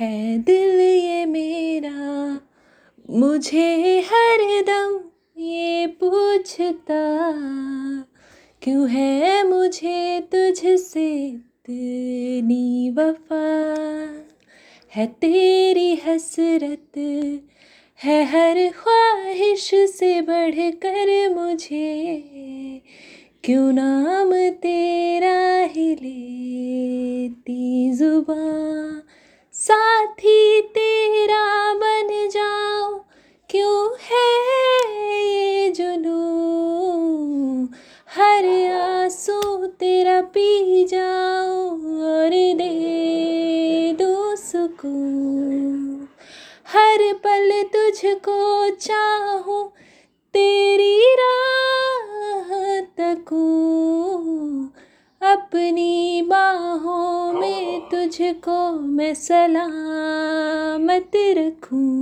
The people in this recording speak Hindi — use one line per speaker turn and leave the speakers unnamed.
है दिल ये मेरा। मुझे हर दम ये पूछता, क्यों है मुझे तुझसे इतनी वफा? है तेरी हसरत, है हर ख्वाहिश से बढ़कर मुझे। क्यों नाम तेरा ही लेती जुबां पी जाओ और दे दो सुकून। हर पल तुझको चाहो तेरी राह तकूं। अपनी बाहों में तुझको मैं सलामत रखूँ।